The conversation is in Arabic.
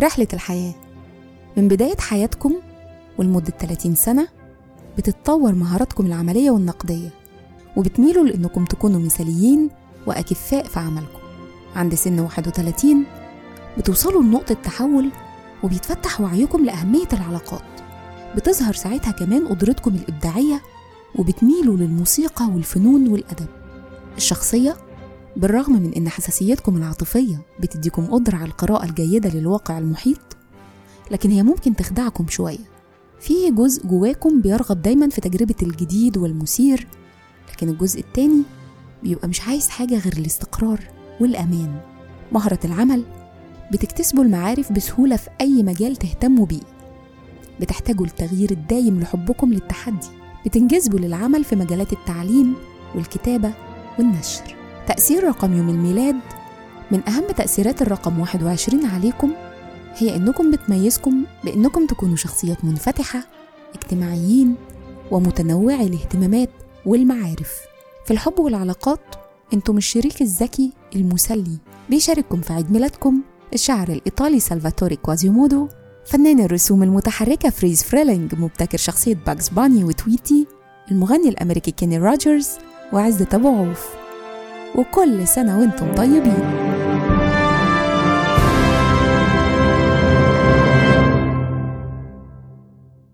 رحلة الحياة. من بداية حياتكم ولمدة 30 سنة بتتطور مهاراتكم العملية والنقدية وبتميلوا لأنكم تكونوا مثاليين وأكفاء في عملكم. عند سن 31 بتوصلوا لنقطة تحول وبيتفتح وعيكم لأهمية العلاقات. بتظهر ساعتها كمان قدرتكم الإبداعية وبتميلوا للموسيقى والفنون والأدب. الشخصية بالرغم من إن حساسيتكم العاطفية بتديكم قدرة على القراءة الجيدة للواقع المحيط لكن هي ممكن تخدعكم شوية. في جزء جواكم بيرغب دايما في تجربة الجديد والمثير لكن الجزء التاني بيبقى مش عايز حاجة غير الاستقرار والأمان. مهرة العمل بتكتسبوا المعارف بسهولة في أي مجال تهتموا بيه. بتحتاجوا التغيير الدايم لحبكم للتحدي. بتنجذبوا للعمل في مجالات التعليم والكتابة والنشر. تأثير رقم يوم الميلاد من أهم تأثيرات الرقم 21 عليكم. هي إنكم بتميزكم بإنكم تكونوا شخصيات منفتحة اجتماعيين ومتنوعي الاهتمامات والمعارف. في الحب والعلاقات أنتم الشريك الذكي المسلي. بيشارككم في عيد ميلادكم الشاعر الإيطالي سالفاتوري كوازيمودو فنان الرسوم المتحركة فريز فريلينج مبتكر شخصية باكس باني وتويتي. المغني الأمريكي كيني روجرز وعزة أبو عوف وكل سنة وأنتم طيبين.